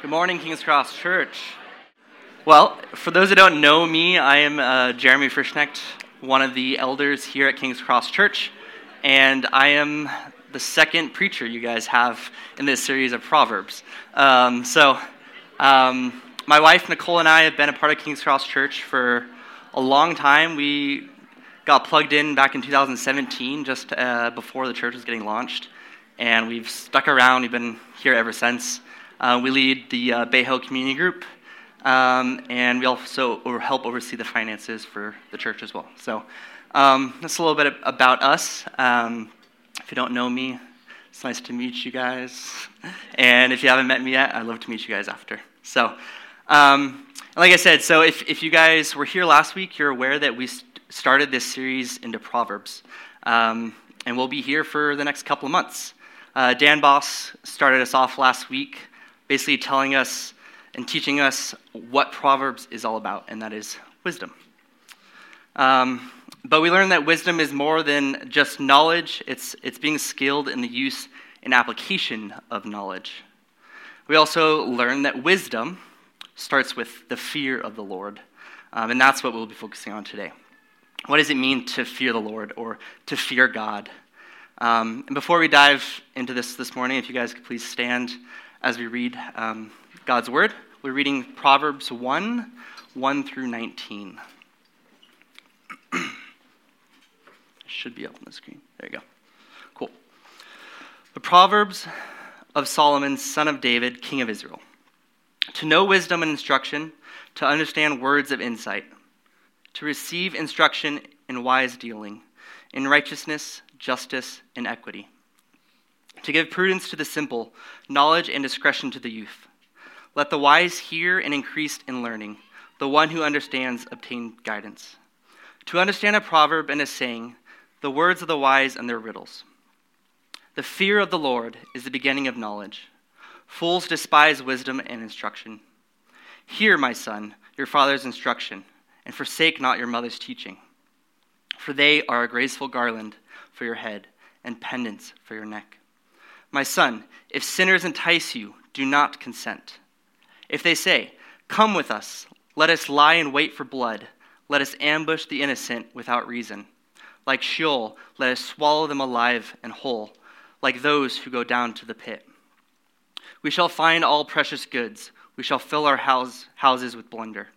Good morning, King's Cross Church. Well, for those who don't know me, I am uh, Jeremy Frischknecht, one of the elders here at King's Cross Church, and I am the second preacher you guys have in this series of Proverbs. Um, so, um, my wife Nicole and I have been a part of King's Cross Church for a long time. We got plugged in back in 2017, just uh, before the church was getting launched, and we've stuck around. We've been here ever since. Uh, we lead the uh, Bay Hill Community Group, um, and we also help oversee the finances for the church as well. So um, that's a little bit about us. Um, if you don't know me, it's nice to meet you guys. And if you haven't met me yet, I'd love to meet you guys after. So, um, like I said, so if, if you guys were here last week, you're aware that we st- started this series into Proverbs. Um, and we'll be here for the next couple of months. Uh, Dan Boss started us off last week basically telling us and teaching us what Proverbs is all about, and that is wisdom. Um, but we learned that wisdom is more than just knowledge, it's, it's being skilled in the use and application of knowledge. We also learned that wisdom starts with the fear of the Lord, um, and that's what we'll be focusing on today. What does it mean to fear the Lord or to fear God? Um, and before we dive into this this morning, if you guys could please stand as we read um, God's Word. We're reading Proverbs 1 1 through 19. Should be up on the screen. There you go. Cool. The Proverbs of Solomon, son of David, king of Israel. To know wisdom and instruction, to understand words of insight, to receive instruction in wise dealing, in righteousness, justice, and equity to give prudence to the simple, knowledge and discretion to the youth. Let the wise hear and increase in learning. The one who understands obtain guidance. To understand a proverb and a saying, the words of the wise and their riddles. The fear of the Lord is the beginning of knowledge. Fools despise wisdom and instruction. Hear, my son, your father's instruction, and forsake not your mother's teaching. For they are a graceful garland for your head and pendants for your neck. My son, if sinners entice you, do not consent. If they say, Come with us, let us lie in wait for blood, let us ambush the innocent without reason. Like Sheol, let us swallow them alive and whole, like those who go down to the pit. We shall find all precious goods, we shall fill our house, houses with plunder.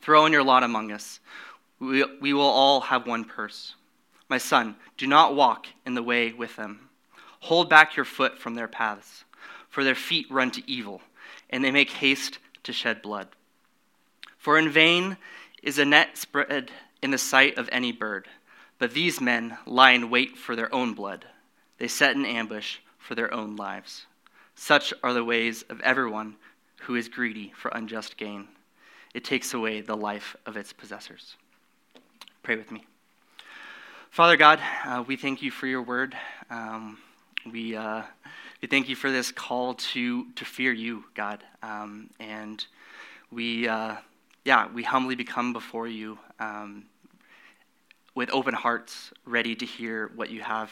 Throw in your lot among us, we, we will all have one purse. My son, do not walk in the way with them Hold back your foot from their paths, for their feet run to evil, and they make haste to shed blood. For in vain is a net spread in the sight of any bird, but these men lie in wait for their own blood. They set an ambush for their own lives. Such are the ways of everyone who is greedy for unjust gain. It takes away the life of its possessors. Pray with me. Father God, uh, we thank you for your word. Um, we, uh, we thank you for this call to, to fear you, God. Um, and we, uh, yeah, we humbly become before you um, with open hearts, ready to hear what you have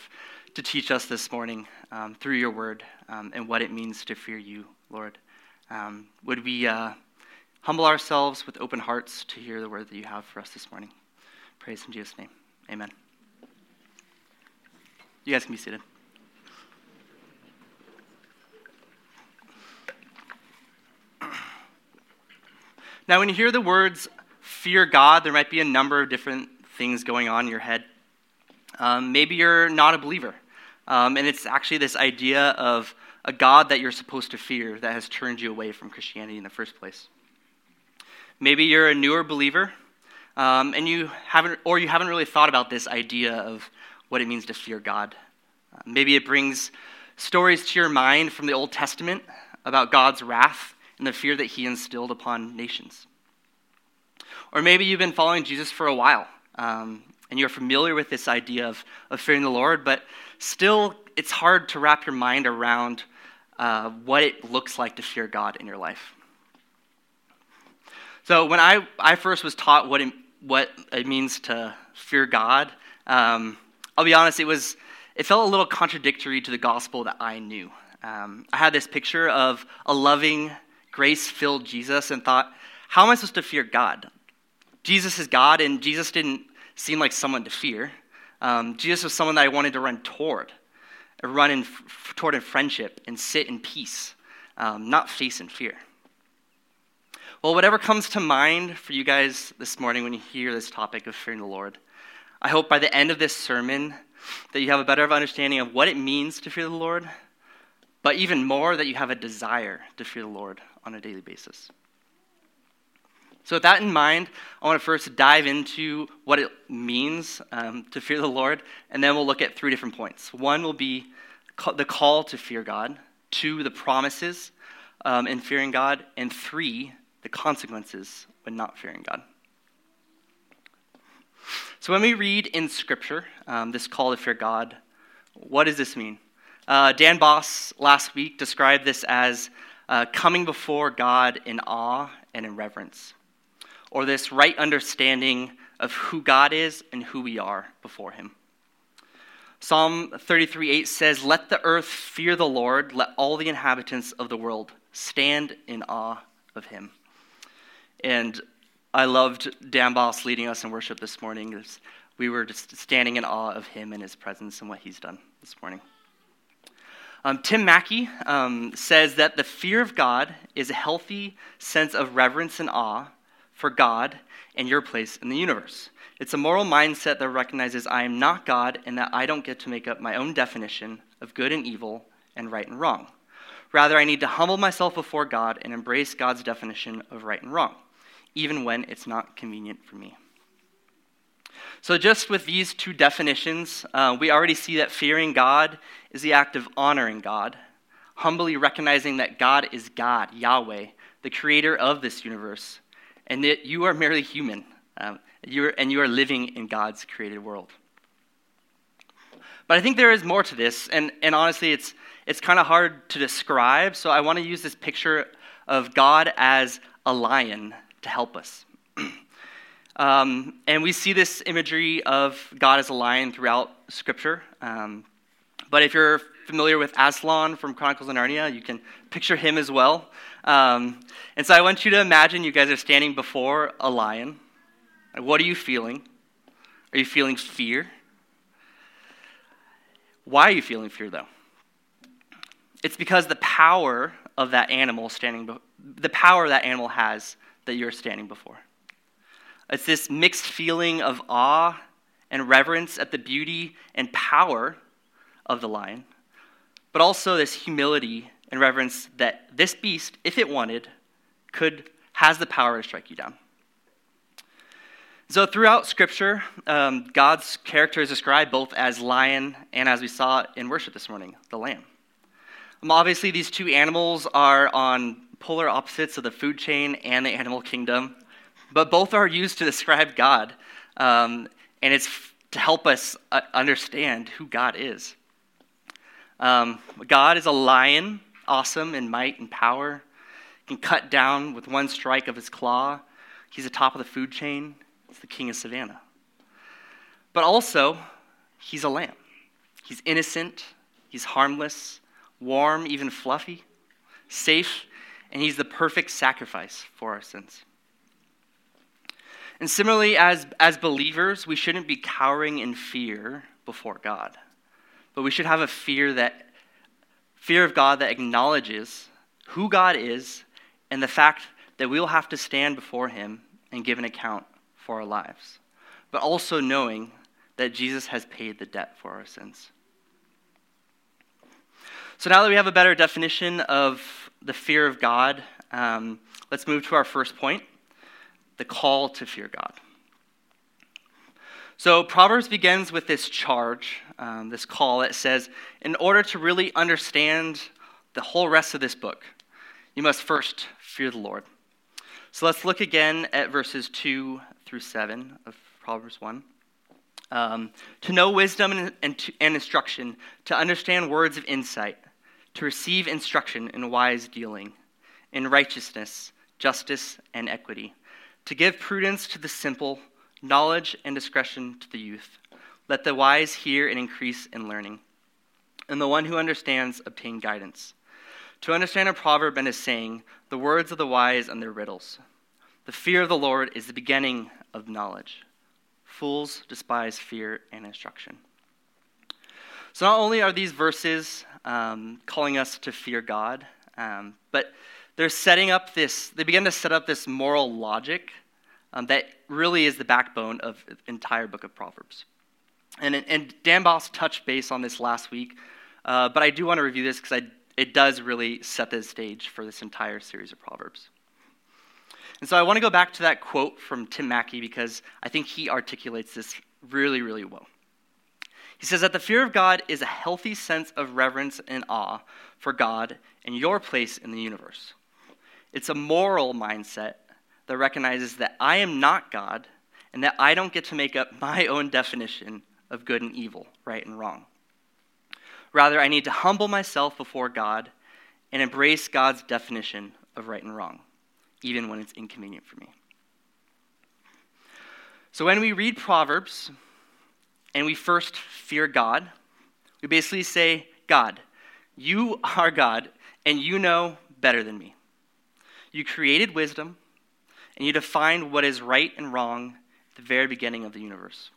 to teach us this morning um, through your word um, and what it means to fear you, Lord. Um, would we uh, humble ourselves with open hearts to hear the word that you have for us this morning? Praise in Jesus' name. Amen. You guys can be seated. Now, when you hear the words fear God, there might be a number of different things going on in your head. Um, maybe you're not a believer, um, and it's actually this idea of a God that you're supposed to fear that has turned you away from Christianity in the first place. Maybe you're a newer believer, um, and you haven't, or you haven't really thought about this idea of what it means to fear God. Uh, maybe it brings stories to your mind from the Old Testament about God's wrath and the fear that he instilled upon nations. Or maybe you've been following Jesus for a while um, and you're familiar with this idea of, of fearing the Lord, but still it's hard to wrap your mind around uh, what it looks like to fear God in your life. So when I, I first was taught what it, what it means to fear God, um, I'll be honest, it was it felt a little contradictory to the gospel that I knew. Um, I had this picture of a loving grace filled Jesus and thought, how am I supposed to fear God? Jesus is God, and Jesus didn't seem like someone to fear. Um, Jesus was someone that I wanted to run toward, run in, toward in friendship and sit in peace, um, not face in fear. Well, whatever comes to mind for you guys this morning when you hear this topic of fearing the Lord, I hope by the end of this sermon that you have a better understanding of what it means to fear the Lord, but even more that you have a desire to fear the Lord on a daily basis. So, with that in mind, I want to first dive into what it means um, to fear the Lord, and then we'll look at three different points. One will be the call to fear God, two, the promises um, in fearing God, and three, the consequences when not fearing God. So, when we read in Scripture um, this call to fear God, what does this mean? Uh, Dan Boss last week described this as uh, coming before God in awe and in reverence, or this right understanding of who God is and who we are before Him. Psalm 33 8 says, Let the earth fear the Lord, let all the inhabitants of the world stand in awe of Him. And I loved Dan Boss leading us in worship this morning. We were just standing in awe of him and his presence and what he's done this morning. Um, Tim Mackie um, says that the fear of God is a healthy sense of reverence and awe for God and your place in the universe. It's a moral mindset that recognizes I am not God and that I don't get to make up my own definition of good and evil and right and wrong. Rather, I need to humble myself before God and embrace God's definition of right and wrong even when it's not convenient for me. So, just with these two definitions, uh, we already see that fearing God is the act of honoring God, humbly recognizing that God is God, Yahweh, the creator of this universe, and that you are merely human, um, you're, and you are living in God's created world. But I think there is more to this, and, and honestly, it's, it's kind of hard to describe, so I want to use this picture of God as a lion to help us. Um, and we see this imagery of God as a lion throughout Scripture. Um, but if you're familiar with Aslan from Chronicles of Narnia, you can picture him as well. Um, and so I want you to imagine you guys are standing before a lion. What are you feeling? Are you feeling fear? Why are you feeling fear, though? It's because the power of that animal standing, the power that animal has that you're standing before. It's this mixed feeling of awe and reverence at the beauty and power of the lion, but also this humility and reverence that this beast, if it wanted, could has the power to strike you down. So, throughout Scripture, um, God's character is described both as lion and, as we saw in worship this morning, the lamb. Um, obviously, these two animals are on polar opposites of the food chain and the animal kingdom, but both are used to describe God, um, and it's to help us uh, understand who God is. Um, God is a lion, awesome in might and power, can cut down with one strike of his claw. He's the top of the food chain. He's the king of savannah. But also, he's a lamb. He's innocent. He's harmless, warm, even fluffy, safe and he's the perfect sacrifice for our sins. And similarly, as, as believers, we shouldn't be cowering in fear before God, but we should have a fear that fear of God that acknowledges who God is and the fact that we'll have to stand before him and give an account for our lives, but also knowing that Jesus has paid the debt for our sins. So now that we have a better definition of the fear of God, um, let's move to our first point the call to fear God. So Proverbs begins with this charge, um, this call that says, in order to really understand the whole rest of this book, you must first fear the Lord. So let's look again at verses 2 through 7 of Proverbs 1. Um, to know wisdom and, and, to, and instruction, to understand words of insight to receive instruction in wise dealing, in righteousness, justice, and equity, to give prudence to the simple, knowledge and discretion to the youth. Let the wise hear and increase in learning, and the one who understands obtain guidance. To understand a proverb and a saying, the words of the wise and their riddles. The fear of the Lord is the beginning of knowledge. Fools despise fear and instruction. So, not only are these verses um, calling us to fear God, um, but they're setting up this, they begin to set up this moral logic um, that really is the backbone of the entire book of Proverbs. And, and Dan Boss touched base on this last week, uh, but I do want to review this because it does really set the stage for this entire series of Proverbs. And so I want to go back to that quote from Tim Mackie because I think he articulates this really, really well. He says that the fear of God is a healthy sense of reverence and awe for God and your place in the universe. It's a moral mindset that recognizes that I am not God and that I don't get to make up my own definition of good and evil, right and wrong. Rather, I need to humble myself before God and embrace God's definition of right and wrong, even when it's inconvenient for me. So, when we read Proverbs and we first fear God, we basically say, God, you are God, and you know better than me. You created wisdom, and you defined what is right and wrong at the very beginning of the universe.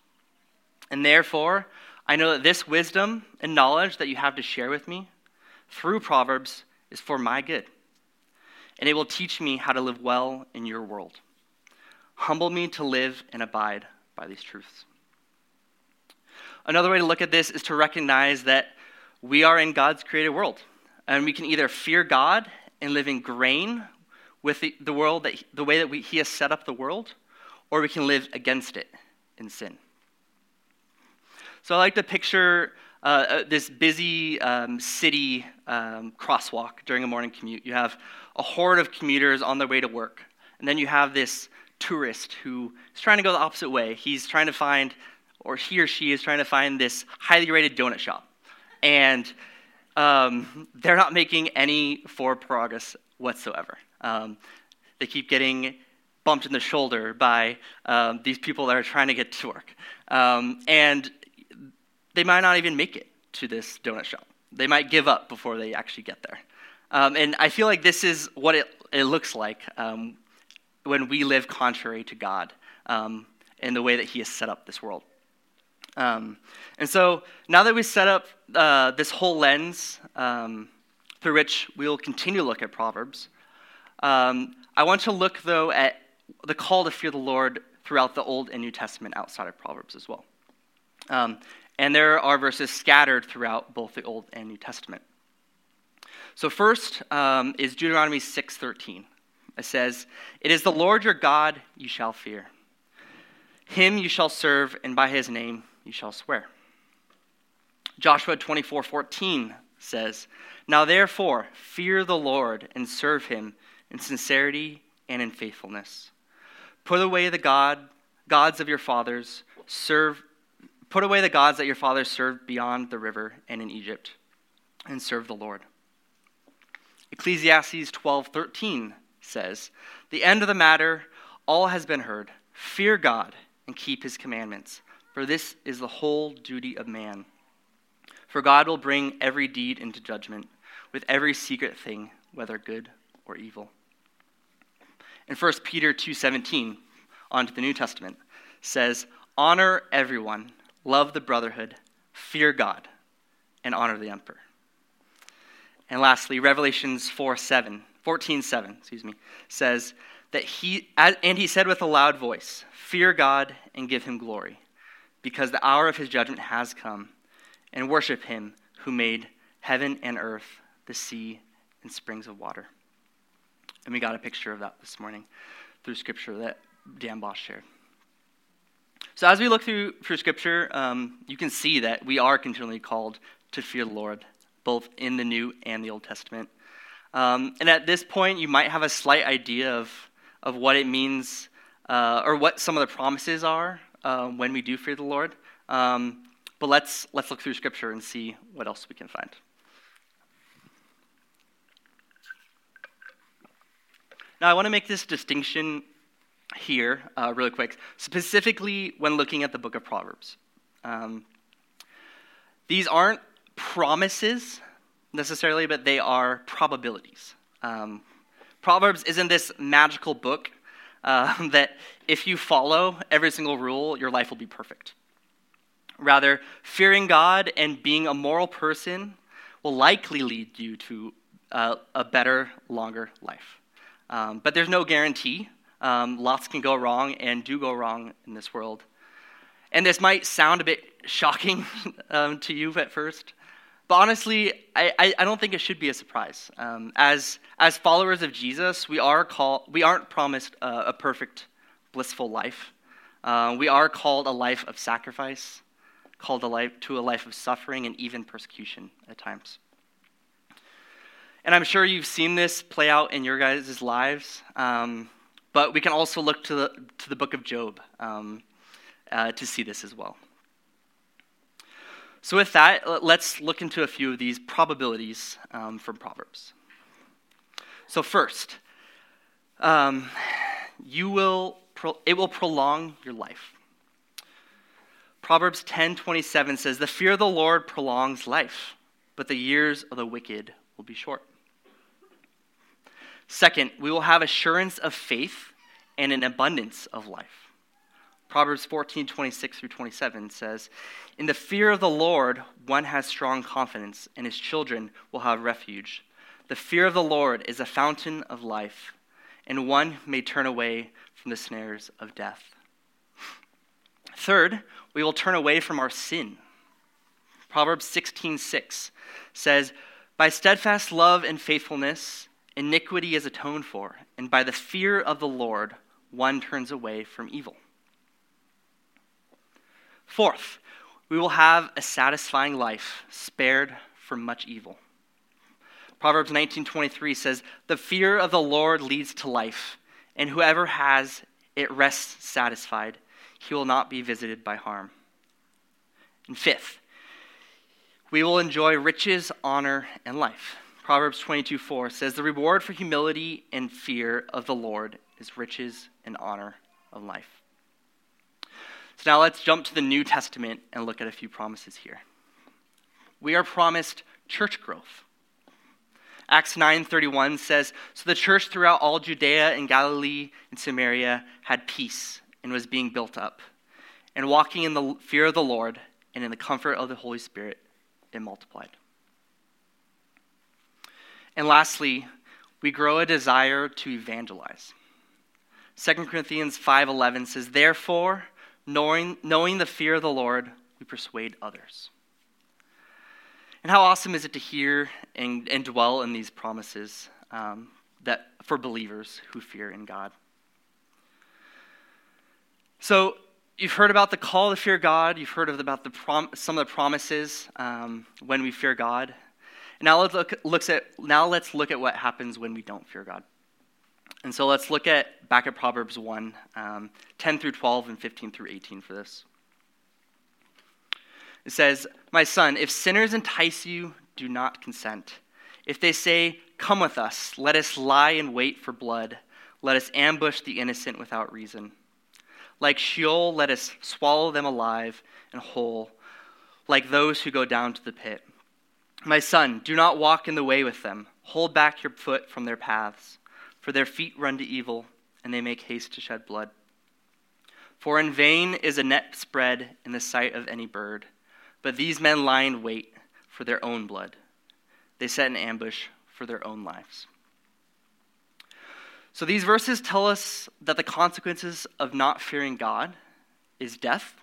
And therefore, I know that this wisdom and knowledge that you have to share with me through Proverbs is for my good. And it will teach me how to live well in your world. Humble me to live and abide by these truths. Another way to look at this is to recognize that we are in God's created world. And we can either fear God and live in grain with the, the world that the way that we, He has set up the world, or we can live against it in sin. So I like to picture uh, uh, this busy um, city um, crosswalk during a morning commute. You have a horde of commuters on their way to work, and then you have this tourist who is trying to go the opposite way. He's trying to find, or he or she is trying to find this highly rated donut shop. And um, they're not making any forward progress whatsoever. Um, they keep getting bumped in the shoulder by um, these people that are trying to get to work. Um, and they might not even make it to this donut shop. They might give up before they actually get there. Um, and I feel like this is what it, it looks like um, when we live contrary to God um, in the way that He has set up this world. Um, and so now that we've set up uh, this whole lens um, through which we'll continue to look at Proverbs, um, I want to look, though, at the call to fear the Lord throughout the Old and New Testament outside of Proverbs as well. Um, and there are verses scattered throughout both the Old and New Testament. So first um, is Deuteronomy 6:13. It says, "It is the Lord your God you shall fear. Him you shall serve, and by his name you shall swear." Joshua 24:14 says, "Now therefore fear the Lord and serve him in sincerity and in faithfulness. Put away the god gods of your fathers, serve Put away the gods that your fathers served beyond the river and in Egypt, and serve the Lord. Ecclesiastes 12:13 says, "The end of the matter, all has been heard. Fear God and keep his commandments, for this is the whole duty of man. For God will bring every deed into judgment, with every secret thing, whether good or evil." In 1 Peter 2:17, on to the New Testament, says, "Honor everyone." love the brotherhood, fear God, and honor the emperor. And lastly, Revelations 4 7, 14 7, excuse me, says that he, and he said with a loud voice, Fear God and give him glory, because the hour of his judgment has come, and worship him who made heaven and earth, the sea, and springs of water. And we got a picture of that this morning through scripture that Dan Bosch shared. So, as we look through, through Scripture, um, you can see that we are continually called to fear the Lord, both in the New and the Old Testament. Um, and at this point, you might have a slight idea of, of what it means uh, or what some of the promises are uh, when we do fear the Lord. Um, but let's, let's look through Scripture and see what else we can find. Now, I want to make this distinction here, uh, really quick, specifically when looking at the book of Proverbs. Um, these aren't promises necessarily, but they are probabilities. Um, Proverbs isn't this magical book uh, that if you follow every single rule, your life will be perfect. Rather, fearing God and being a moral person will likely lead you to uh, a better, longer life. Um, but there's no guarantee. Um, lots can go wrong and do go wrong in this world. And this might sound a bit shocking um, to you at first, but honestly, I, I, I, don't think it should be a surprise. Um, as, as followers of Jesus, we, are call, we aren't promised a, a perfect, blissful life. Uh, we are called a life of sacrifice, called a life, to a life of suffering and even persecution at times. And I'm sure you've seen this play out in your guys' lives, um, but we can also look to the, to the book of Job um, uh, to see this as well. So, with that, let's look into a few of these probabilities um, from Proverbs. So, first, um, you will pro- it will prolong your life. Proverbs 10:27 says, "The fear of the Lord prolongs life, but the years of the wicked will be short." Second, we will have assurance of faith and an abundance of life. Proverbs 14, 26 through 27 says, In the fear of the Lord, one has strong confidence, and his children will have refuge. The fear of the Lord is a fountain of life, and one may turn away from the snares of death. Third, we will turn away from our sin. Proverbs 16, 6 says, By steadfast love and faithfulness, iniquity is atoned for, and by the fear of the Lord, one turns away from evil. Fourth, we will have a satisfying life, spared from much evil. Proverbs 19:23 says, "The fear of the Lord leads to life, and whoever has it rests satisfied. He will not be visited by harm." And fifth, we will enjoy riches, honor, and life. Proverbs 22:4 says, "The reward for humility and fear of the Lord is riches and honor of life." So now let's jump to the New Testament and look at a few promises here. We are promised church growth. Acts 9:31 says, "So the church throughout all Judea and Galilee and Samaria had peace and was being built up, and walking in the fear of the Lord and in the comfort of the Holy Spirit, it multiplied." And lastly, we grow a desire to evangelize. 2 Corinthians 5:11 says, "Therefore, knowing, knowing the fear of the Lord, we persuade others. And how awesome is it to hear and, and dwell in these promises um, that for believers who fear in God. So, you've heard about the call to fear God. You've heard of, about the prom- some of the promises um, when we fear God. Now let's look, looks at, now let's look at what happens when we don't fear God. And so let's look at back at Proverbs 1, um, 10 through 12 and 15 through 18 for this. It says, My son, if sinners entice you, do not consent. If they say, Come with us, let us lie in wait for blood, let us ambush the innocent without reason. Like Sheol, let us swallow them alive and whole, like those who go down to the pit. My son, do not walk in the way with them, hold back your foot from their paths for their feet run to evil, and they make haste to shed blood. For in vain is a net spread in the sight of any bird, but these men lie in wait for their own blood. They set an ambush for their own lives. So these verses tell us that the consequences of not fearing God is death.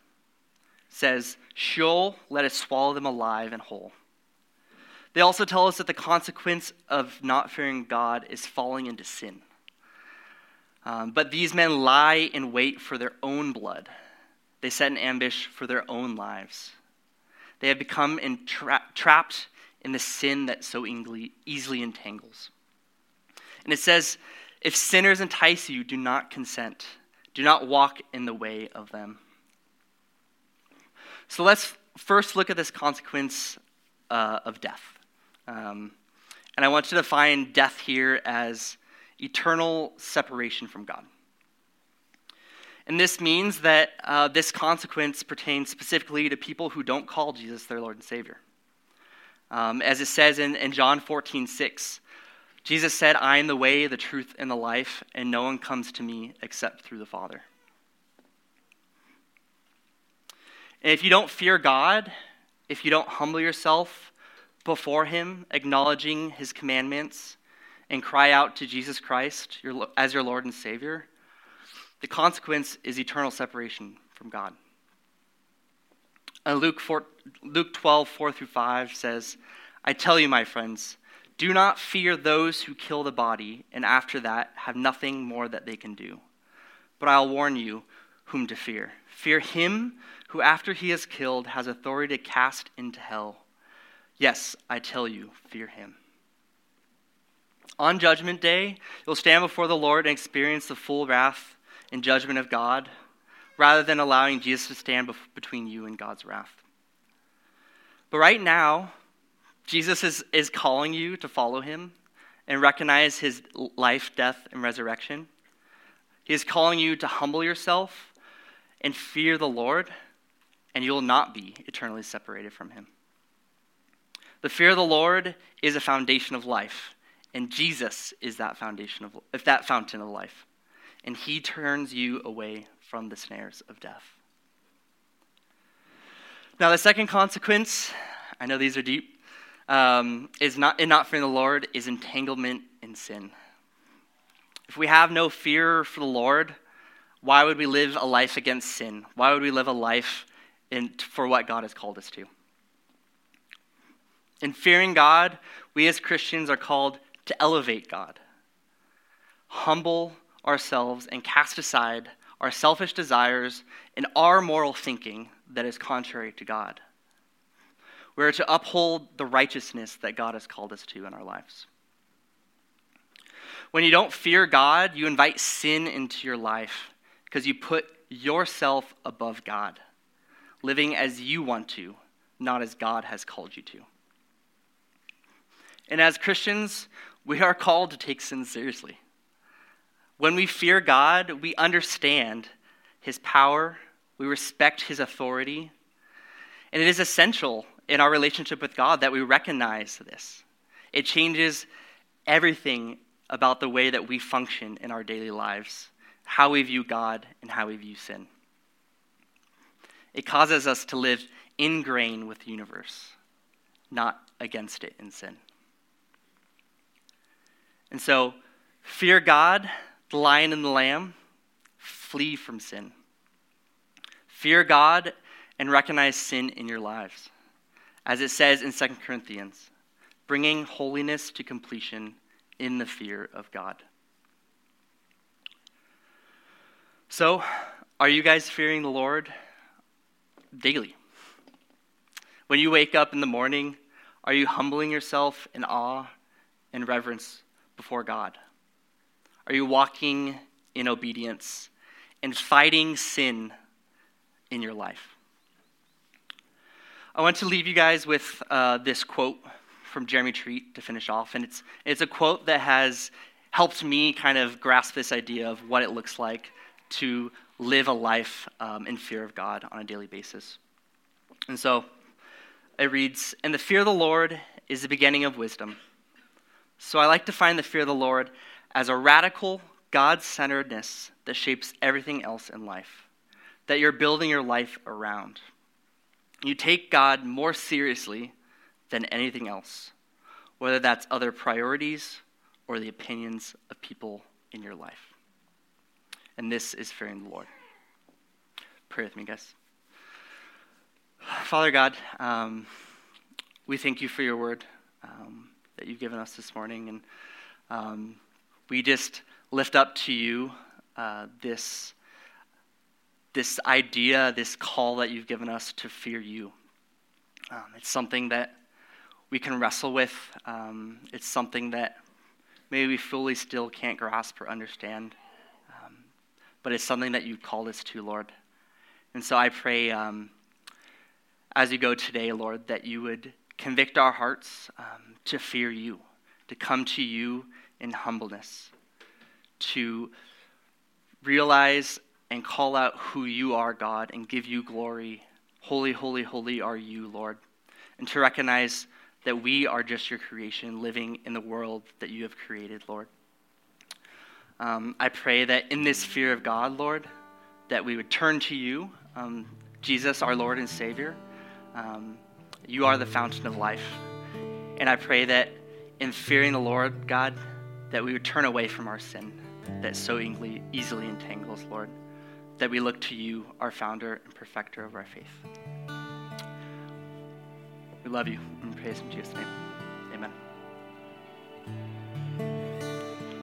It says, Sheol, let us swallow them alive and whole. They also tell us that the consequence of not fearing God is falling into sin. Um, but these men lie in wait for their own blood. They set an ambush for their own lives. They have become entra- trapped in the sin that so easily, entangles. And it says, If sinners entice you, do not consent. Do not walk in the way of them. So let's first look at this consequence uh, of death. Um, and I want to define death here as eternal separation from God. And this means that uh, this consequence pertains specifically to people who don't call Jesus their Lord and Savior. Um, as it says in, in John 14, 6, Jesus said, I am the way, the truth, and the life, and no one comes to me except through the Father. And if you don't fear God, if you don't humble yourself before Him, acknowledging His commandments, and cry out to Jesus Christ your, as your Lord and Savior, the consequence is eternal separation from God. Luke, 4, Luke 12, 4 through 5 says, I tell you, my friends, do not fear those who kill the body, and after that have nothing more that they can do. But I'll warn you whom to fear. Fear him who, after he is killed, has authority to cast into hell. Yes, I tell you, fear him. On Judgment Day, you'll stand before the Lord and experience the full wrath and judgment of God, rather than allowing Jesus to stand between you and God's wrath. But right now, Jesus is, is calling you to follow him and recognize his life, death, and resurrection. He is calling you to humble yourself and fear the Lord, and you will not be eternally separated from him. The fear of the Lord is a foundation of life, and Jesus is that foundation of if that fountain of life. And he turns you away from the snares of death. Now, the second consequence, I know these are deep, um, is not in not fearing the Lord is entanglement in sin. If we have no fear for the Lord, why would we live a life against sin? Why would we live a life in, for what God has called us to? In fearing God, we as Christians are called to elevate God, humble ourselves, and cast aside our selfish desires and our moral thinking that is contrary to God. We are to uphold the righteousness that God has called us to in our lives. When you don't fear God, you invite sin into your life because you put yourself above God, living as you want to, not as God has called you to. And as Christians, we are called to take sin seriously. When we fear God, we understand his power, we respect his authority, and it is essential in our relationship with God that we recognize this. It changes everything about the way that we function in our daily lives, how we view God, and how we view sin. It causes us to live in grain with the universe, not against it in sin. And so, fear God, the lion and the lamb, flee from sin. Fear God and recognize sin in your lives as it says in 2 Corinthians, bringing holiness to completion in the fear of God. So, are you guys fearing the Lord daily? When you wake up in the morning, are you humbling yourself in awe and reverence before God? Are you walking in obedience and fighting sin in your life? I want to leave you guys with uh, this quote from Jeremy Treat to finish off. And it's, it's a quote that has helped me kind of grasp this idea of what it looks like to live a life um, in fear of God on a daily basis. And so it reads And the fear of the Lord is the beginning of wisdom. So I like to find the fear of the Lord as a radical, God centeredness that shapes everything else in life, that you're building your life around. You take God more seriously than anything else, whether that's other priorities or the opinions of people in your life. And this is fearing the Lord. Pray with me, guys. Father God, um, we thank you for your word um, that you've given us this morning. And um, we just lift up to you uh, this this idea, this call that you've given us to fear you. Um, it's something that we can wrestle with. Um, it's something that maybe we fully still can't grasp or understand. Um, but it's something that you've called us to, Lord. And so I pray um, as you go today, Lord, that you would convict our hearts um, to fear you, to come to you in humbleness, to realize and call out who you are, God, and give you glory. Holy, holy, holy are you, Lord. And to recognize that we are just your creation living in the world that you have created, Lord. Um, I pray that in this fear of God, Lord, that we would turn to you, um, Jesus, our Lord and Savior. Um, you are the fountain of life. And I pray that in fearing the Lord, God, that we would turn away from our sin that so easily, entangles, Lord. That we look to you, our founder and perfecter of our faith. We love you and praise in Jesus' name.